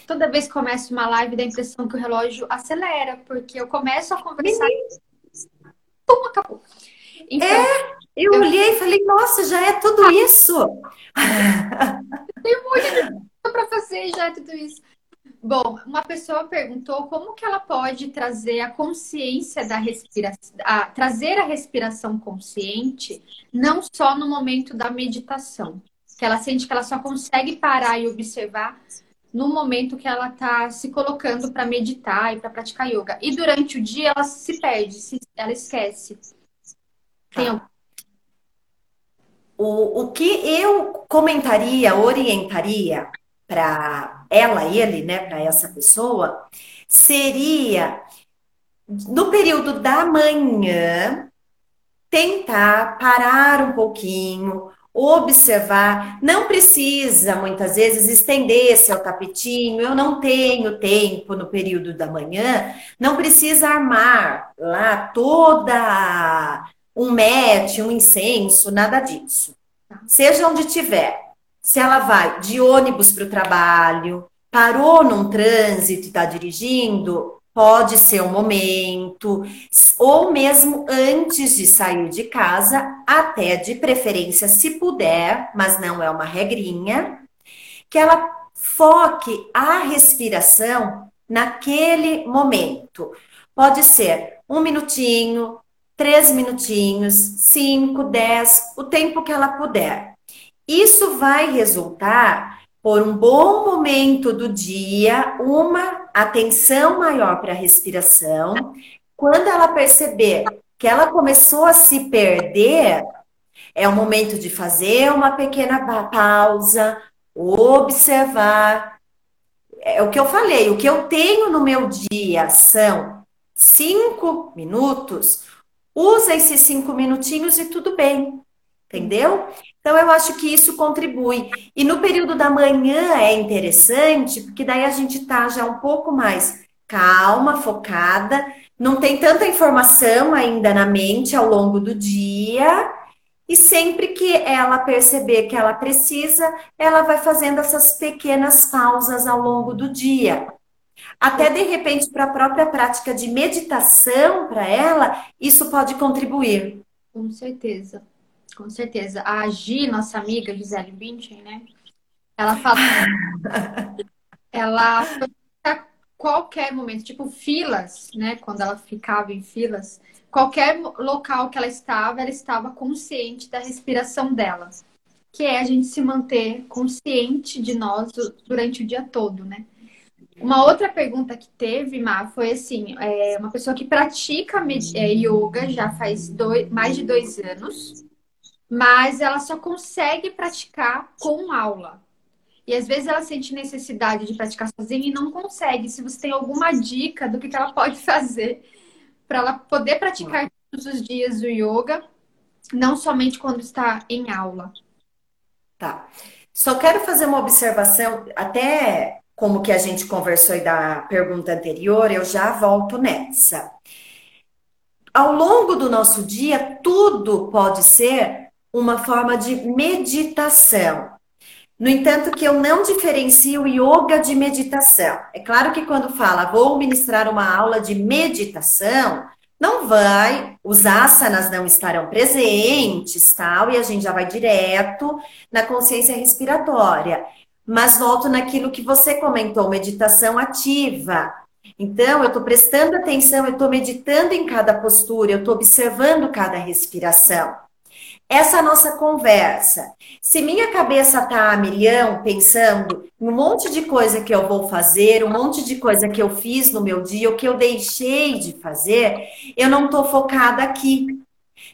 toda vez que começo uma live dá a impressão que o relógio acelera, porque eu começo a conversar. Pum, acabou. Então, é, eu, eu olhei e falei, nossa, já é tudo isso. Tem um monte de coisa fazer, já é tudo isso. Bom, uma pessoa perguntou como que ela pode trazer a consciência da respiração, a, trazer a respiração consciente, não só no momento da meditação, que ela sente que ela só consegue parar e observar no momento que ela está se colocando para meditar e para praticar yoga. E durante o dia ela se perde, se, ela esquece. Tem tá. o, o que eu comentaria, orientaria para ela, ele, né, para essa pessoa, seria no período da manhã tentar parar um pouquinho, observar, não precisa muitas vezes estender seu tapetinho, eu não tenho tempo no período da manhã, não precisa armar lá toda um mete, um incenso, nada disso. Seja onde tiver, se ela vai de ônibus para o trabalho, parou num trânsito e está dirigindo, pode ser um momento, ou mesmo antes de sair de casa, até de preferência, se puder, mas não é uma regrinha, que ela foque a respiração naquele momento. Pode ser um minutinho, três minutinhos, cinco, dez, o tempo que ela puder. Isso vai resultar por um bom momento do dia, uma atenção maior para a respiração. Quando ela perceber que ela começou a se perder, é o momento de fazer uma pequena pausa, observar. É o que eu falei, o que eu tenho no meu dia são cinco minutos. Usa esses cinco minutinhos e tudo bem, entendeu? Então, eu acho que isso contribui. E no período da manhã é interessante, porque daí a gente tá já um pouco mais calma, focada, não tem tanta informação ainda na mente ao longo do dia. E sempre que ela perceber que ela precisa, ela vai fazendo essas pequenas pausas ao longo do dia. Até de repente, para a própria prática de meditação, para ela, isso pode contribuir. Com certeza. Com certeza. A Gi, nossa amiga Gisele Bündchen, né? Ela fala. ela a qualquer momento, tipo filas, né? Quando ela ficava em filas, qualquer local que ela estava, ela estava consciente da respiração dela. Que é a gente se manter consciente de nós durante o dia todo, né? Uma outra pergunta que teve, Má, foi assim: é uma pessoa que pratica é, yoga já faz dois, mais de dois anos mas ela só consegue praticar com aula. E às vezes ela sente necessidade de praticar sozinha e não consegue. Se você tem alguma dica do que ela pode fazer para ela poder praticar todos os dias o yoga, não somente quando está em aula. Tá. Só quero fazer uma observação, até como que a gente conversou aí da pergunta anterior, eu já volto nessa. Ao longo do nosso dia, tudo pode ser uma forma de meditação. No entanto, que eu não diferencio yoga de meditação. É claro que quando fala vou ministrar uma aula de meditação, não vai, os asanas não estarão presentes, tal, e a gente já vai direto na consciência respiratória. Mas volto naquilo que você comentou, meditação ativa. Então, eu estou prestando atenção, eu estou meditando em cada postura, eu estou observando cada respiração essa nossa conversa. Se minha cabeça tá a milhão pensando um monte de coisa que eu vou fazer, um monte de coisa que eu fiz no meu dia, o que eu deixei de fazer, eu não tô focada aqui.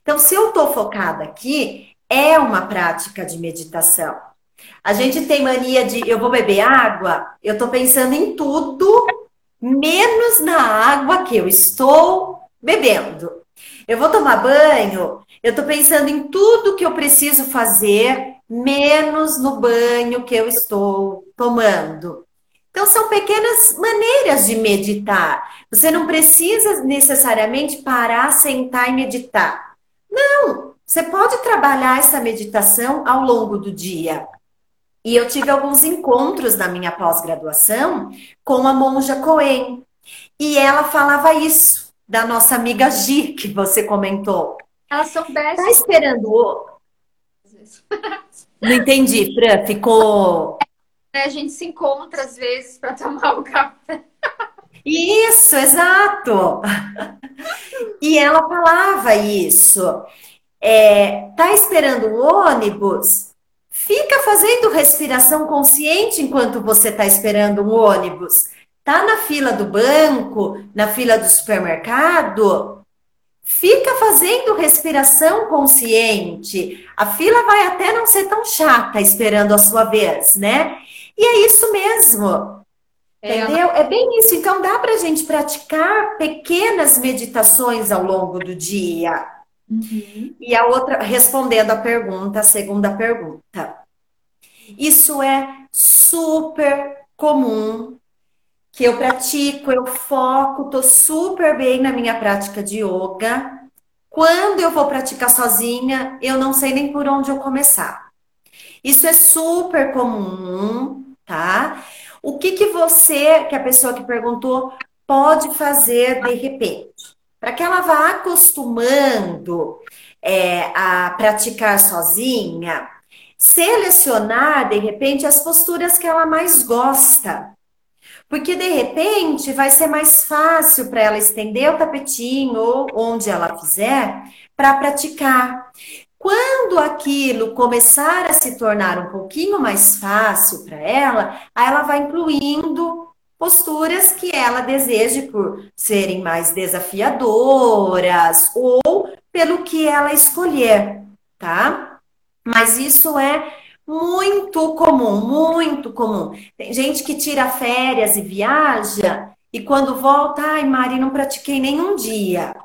Então, se eu tô focada aqui, é uma prática de meditação. A gente tem mania de eu vou beber água, eu tô pensando em tudo, menos na água que eu estou bebendo. Eu vou tomar banho, eu estou pensando em tudo que eu preciso fazer, menos no banho que eu estou tomando. Então, são pequenas maneiras de meditar. Você não precisa necessariamente parar, sentar e meditar. Não! Você pode trabalhar essa meditação ao longo do dia. E eu tive alguns encontros na minha pós-graduação com a monja Coen. E ela falava isso da nossa amiga Gi, que você comentou. Elas são bestas. Tá esperando o... Não entendi, Fran. Ficou. É, a gente se encontra às vezes para tomar um café. Isso, exato. E ela falava isso. É, tá esperando o ônibus? Fica fazendo respiração consciente enquanto você está esperando um ônibus. Tá na fila do banco, na fila do supermercado? Fica fazendo respiração consciente. A fila vai até não ser tão chata esperando a sua vez, né? E é isso mesmo. É, Entendeu? É bem isso. Então dá para a gente praticar pequenas meditações ao longo do dia. Uhum. E a outra, respondendo a pergunta, a segunda pergunta. Isso é super comum que eu pratico, eu foco, tô super bem na minha prática de yoga. Quando eu vou praticar sozinha, eu não sei nem por onde eu começar. Isso é super comum, tá? O que que você, que a pessoa que perguntou, pode fazer de repente? Para que ela vá acostumando é, a praticar sozinha, selecionar de repente as posturas que ela mais gosta. Porque de repente vai ser mais fácil para ela estender o tapetinho ou onde ela fizer para praticar. Quando aquilo começar a se tornar um pouquinho mais fácil para ela, aí ela vai incluindo posturas que ela deseje por serem mais desafiadoras ou pelo que ela escolher, tá? Mas isso é muito comum, muito comum. Tem gente que tira férias e viaja e quando volta, ai, Mari, não pratiquei nenhum dia.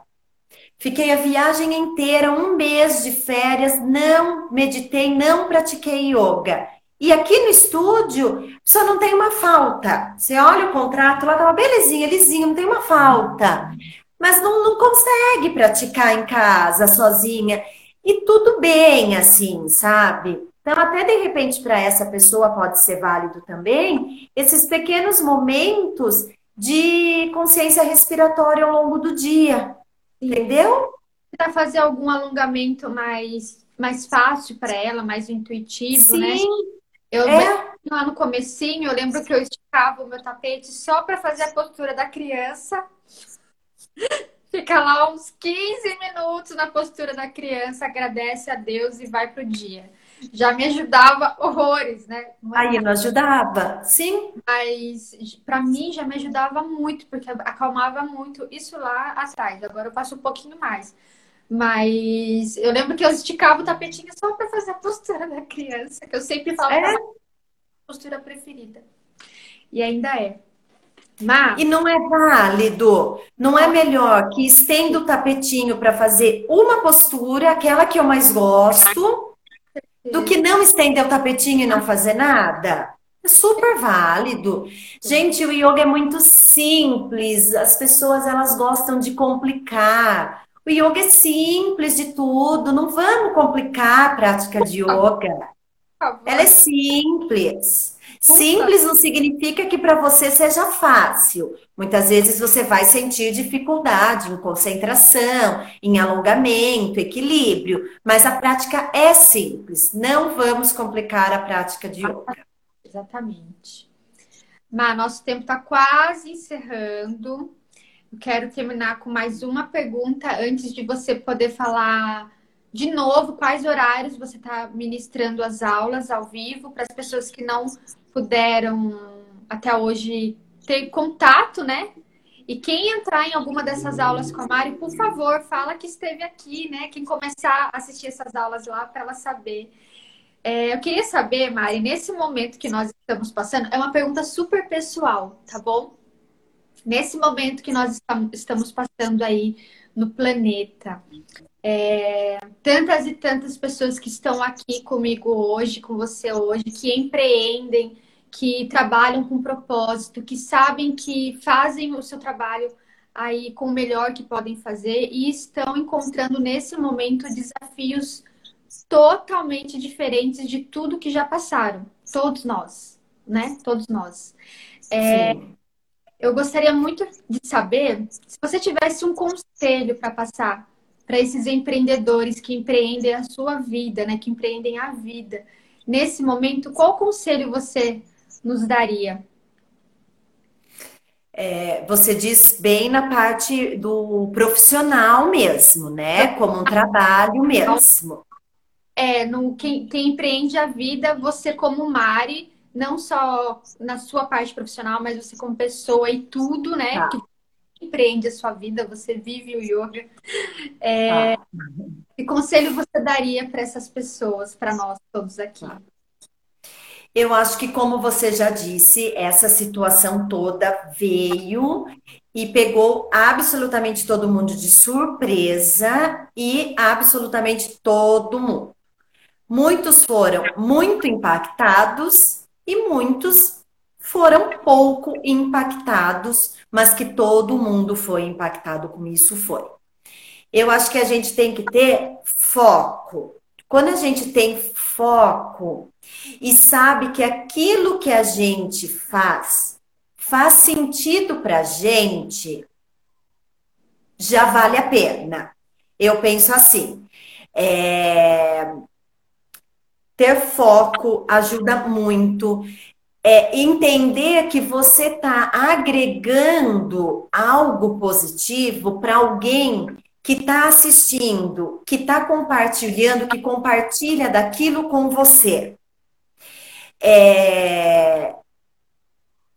Fiquei a viagem inteira, um mês de férias, não meditei, não pratiquei yoga. E aqui no estúdio, só não tem uma falta. Você olha o contrato, lá tá uma belezinha, lisinho, não tem uma falta. Mas não, não consegue praticar em casa, sozinha. E tudo bem, assim, sabe? Então, até de repente, para essa pessoa pode ser válido também esses pequenos momentos de consciência respiratória ao longo do dia. Entendeu? Para fazer algum alongamento mais, mais fácil para ela, mais intuitivo, né? Sim. né? Eu é. lá no comecinho, eu lembro que eu esticava o meu tapete só para fazer a postura da criança. Fica lá uns 15 minutos na postura da criança, agradece a Deus e vai pro dia já me ajudava horrores, né? Aí não ajudava, sim. Mas para mim já me ajudava muito, porque acalmava muito isso lá atrás. Agora eu passo um pouquinho mais. Mas eu lembro que eu esticava o tapetinho só para fazer a postura da criança, que eu sempre falava é? a postura preferida. E ainda é. Mas... E não é válido. Não é melhor que estenda o tapetinho para fazer uma postura, aquela que eu mais gosto, do que não estender o tapetinho e não fazer nada. É super válido. Gente, o yoga é muito simples. As pessoas elas gostam de complicar. O yoga é simples de tudo. Não vamos complicar a prática de yoga. Ela é simples. Simples não significa que para você seja fácil. Muitas vezes você vai sentir dificuldade em concentração, em alongamento, equilíbrio, mas a prática é simples. Não vamos complicar a prática de yoga. Exatamente. Mas nosso tempo está quase encerrando. quero terminar com mais uma pergunta antes de você poder falar de novo quais horários você está ministrando as aulas ao vivo para as pessoas que não puderam até hoje ter contato, né? E quem entrar em alguma dessas aulas com a Mari, por favor, fala que esteve aqui, né? Quem começar a assistir essas aulas lá para ela saber. É, eu queria saber, Mari, nesse momento que nós estamos passando, é uma pergunta super pessoal, tá bom? Nesse momento que nós estamos passando aí no planeta, é, tantas e tantas pessoas que estão aqui comigo hoje, com você hoje, que empreendem, que trabalham com propósito, que sabem que fazem o seu trabalho aí com o melhor que podem fazer e estão encontrando nesse momento desafios totalmente diferentes de tudo que já passaram. Todos nós, né? Todos nós. É, eu gostaria muito de saber se você tivesse um conselho para passar para esses empreendedores que empreendem a sua vida, né? Que empreendem a vida. Nesse momento, qual conselho você nos daria? É, você diz bem na parte do profissional mesmo, né? Como um trabalho mesmo. É, no, quem, quem empreende a vida, você como Mari, não só na sua parte profissional, mas você como pessoa e tudo, né? Tá. Que empreende a sua vida, você vive o yoga. É, tá. Que conselho você daria para essas pessoas, para nós todos aqui? Tá. Eu acho que, como você já disse, essa situação toda veio e pegou absolutamente todo mundo de surpresa e absolutamente todo mundo. Muitos foram muito impactados e muitos foram pouco impactados, mas que todo mundo foi impactado com isso foi. Eu acho que a gente tem que ter foco. Quando a gente tem foco e sabe que aquilo que a gente faz faz sentido para a gente, já vale a pena. Eu penso assim, é... ter foco ajuda muito. É entender que você está agregando algo positivo para alguém que está assistindo, que está compartilhando, que compartilha daquilo com você. É...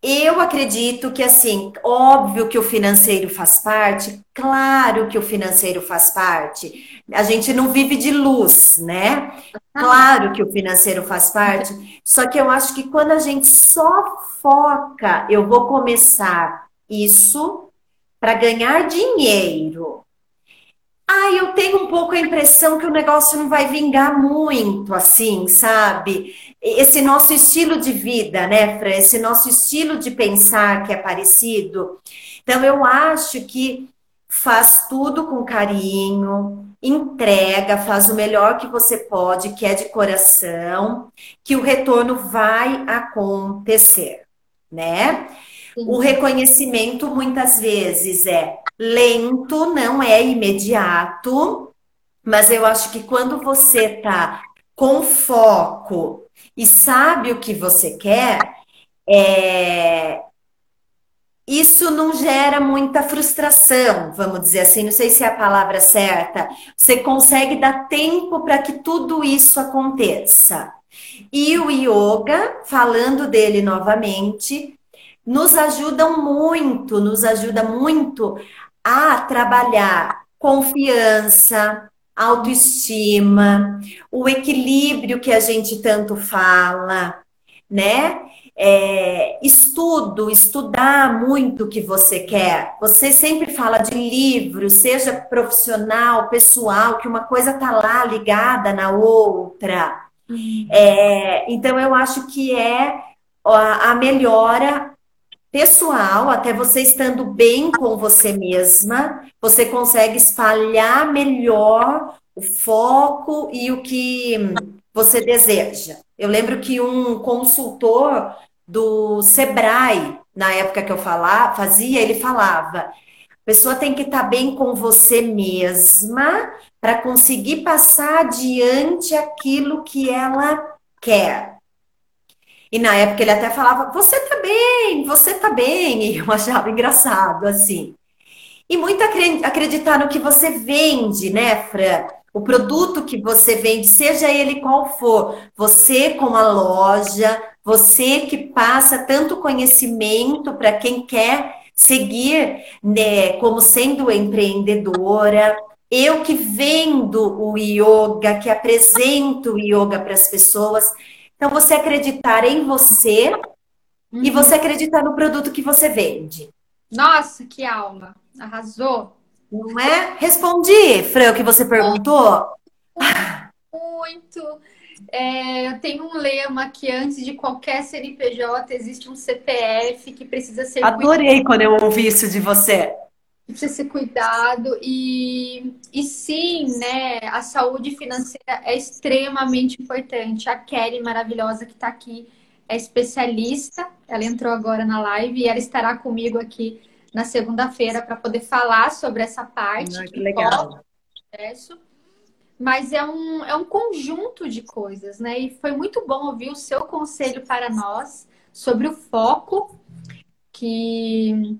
Eu acredito que, assim, óbvio que o financeiro faz parte, claro que o financeiro faz parte. A gente não vive de luz, né? Claro que o financeiro faz parte. Só que eu acho que quando a gente só foca, eu vou começar isso para ganhar dinheiro, ah, eu tenho um pouco a impressão que o negócio não vai vingar muito, assim, sabe? Esse nosso estilo de vida, né, Fran? Esse nosso estilo de pensar que é parecido. Então, eu acho que faz tudo com carinho, entrega, faz o melhor que você pode, que é de coração, que o retorno vai acontecer, né? Sim. O reconhecimento muitas vezes é lento, não é imediato, mas eu acho que quando você tá com foco e sabe o que você quer, é... isso não gera muita frustração, vamos dizer assim, não sei se é a palavra certa. Você consegue dar tempo para que tudo isso aconteça. E o yoga, falando dele novamente, nos ajudam muito, nos ajuda muito a trabalhar confiança, autoestima, o equilíbrio que a gente tanto fala, né? É, estudo, estudar muito o que você quer. Você sempre fala de livro, seja profissional, pessoal, que uma coisa tá lá ligada na outra. Uhum. É, então eu acho que é a, a melhora pessoal, até você estando bem com você mesma, você consegue espalhar melhor o foco e o que você deseja. Eu lembro que um consultor do Sebrae, na época que eu falava, fazia, ele falava: a pessoa tem que estar bem com você mesma para conseguir passar adiante aquilo que ela quer. E na época ele até falava: Você tá bem, você tá bem. E eu achava engraçado, assim. E muito acreditar no que você vende, né, Fran? O produto que você vende, seja ele qual for, você com a loja, você que passa tanto conhecimento para quem quer seguir né, como sendo empreendedora, eu que vendo o yoga, que apresento o yoga para as pessoas. Então, você acreditar em você uhum. e você acreditar no produto que você vende. Nossa, que alma! Arrasou! Não é? Respondi, Fran, o que você perguntou? Muito! É, eu tenho um lema que antes de qualquer CNPJ existe um CPF que precisa ser. Adorei quando eu ouvi isso de você. Precisa ser cuidado e, e sim, né? A saúde financeira é extremamente importante. A Kelly, maravilhosa, que está aqui, é especialista. Ela entrou agora na live e ela estará comigo aqui na segunda-feira para poder falar sobre essa parte. Ah, que legal. Processo. Mas é um, é um conjunto de coisas, né? E foi muito bom ouvir o seu conselho para nós sobre o foco, que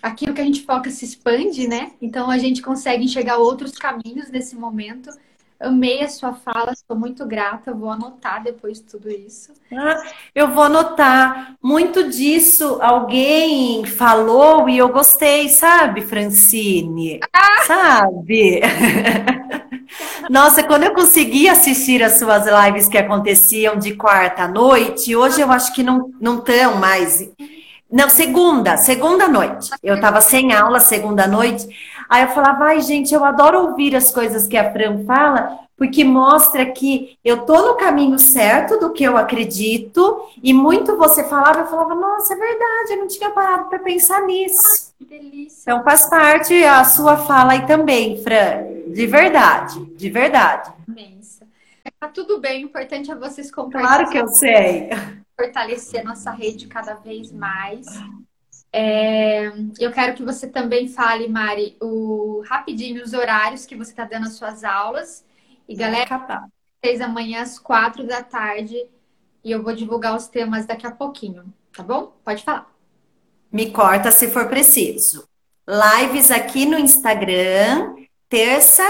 aquilo que a gente foca se expande, né? Então a gente consegue enxergar outros caminhos nesse momento. Amei a sua fala, estou muito grata. Vou anotar depois de tudo isso. Ah, eu vou anotar. Muito disso alguém falou e eu gostei, sabe, Francine? Ah! Sabe? Nossa, quando eu consegui assistir as suas lives que aconteciam de quarta à noite, hoje eu acho que não estão mais Não, segunda, segunda noite. Eu tava sem aula segunda noite. Aí eu falava, ai, gente, eu adoro ouvir as coisas que a Fran fala, porque mostra que eu tô no caminho certo do que eu acredito, e muito você falava, eu falava, nossa, é verdade, eu não tinha parado para pensar nisso. Que delícia. Então faz parte a sua fala aí também, Fran. De verdade, de verdade. Imensa. Tá tudo bem, o importante é vocês compartilharem. Claro que eu sei fortalecer nossa rede cada vez mais. É, eu quero que você também fale, Mari, o, rapidinho os horários que você está dando as suas aulas. E galera, seis amanhã às quatro da tarde. E eu vou divulgar os temas daqui a pouquinho, tá bom? Pode falar. Me corta se for preciso. Lives aqui no Instagram, terça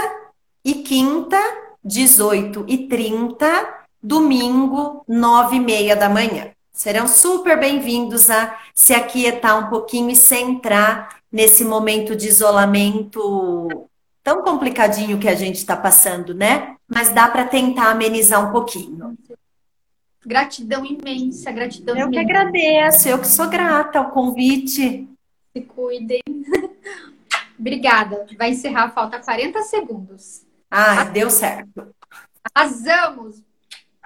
e quinta, 18 e 30 domingo, nove e meia da manhã. Serão super bem-vindos a se aquietar um pouquinho e se entrar nesse momento de isolamento tão complicadinho que a gente está passando, né? Mas dá para tentar amenizar um pouquinho. Gratidão imensa, gratidão eu imensa. Eu que agradeço, eu que sou grata ao convite. Se cuidem. Obrigada. Vai encerrar, falta 40 segundos. Ah, deu certo. Arrasamos!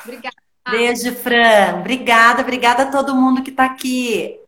Obrigada. Beijo, Fran. Obrigada, obrigada a todo mundo que está aqui.